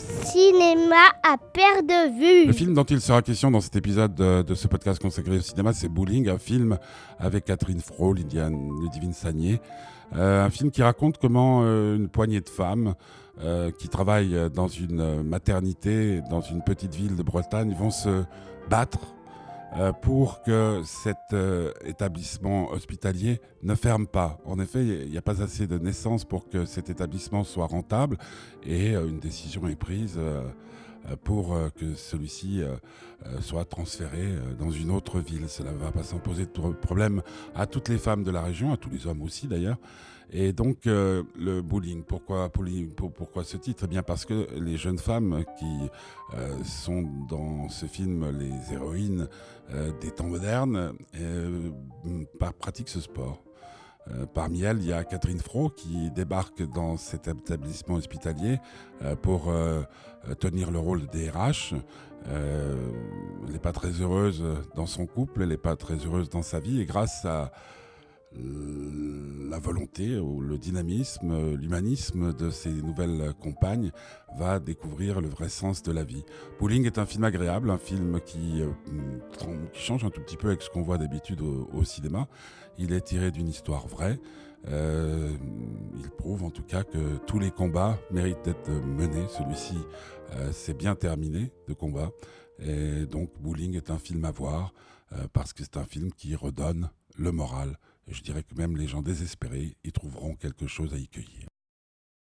cinéma à perte de vue. Le film dont il sera question dans cet épisode de, ce podcast consacré au cinéma, c'est Bowling, un film avec Catherine Fro, Lydiane Ludivine Sagné. Euh, un film qui raconte comment euh, une poignée de femmes euh, qui travaillent dans une maternité, dans une petite ville de Bretagne, vont se battre pour que cet euh, établissement hospitalier ne ferme pas. En effet, il n'y a pas assez de naissances pour que cet établissement soit rentable et euh, une décision est prise pour que celui-ci soit transféré dans une autre ville. Cela ne va pas sans poser de problème à toutes les femmes de la région, à tous les hommes aussi d'ailleurs. Et donc euh, le bowling, pourquoi, ce titre? Eh bien parce que les jeunes femmes qui euh, sont dans ce film les héroïnes euh, des temps modernes pratiquent ce sport. Parmi elles, il y a Catherine Fro qui débarque dans cet établissement hospitalier pour tenir le rôle de DRH. elle n'est pas très heureuse dans son couple, elle n'est pas très heureuse dans sa vie et grâce à la volonté, le dynamisme, l'humanisme de ces nouvelles compagnes va découvrir le vrai sens de la vie. Bowling est un film agréable, un film qui, euh, change un tout petit peu avec ce qu'on voit d'habitude au, cinéma. Il est tiré d'une histoire vraie. Euh, il prouve en tout cas que tous les combats méritent d'être menés. Celui-ci euh, s'est bien terminé de combat. Et donc Bowling est un film à voir parce que c'est un film qui redonne le moral je dirais que même les gens désespérés y trouveront quelque chose à y cueillir.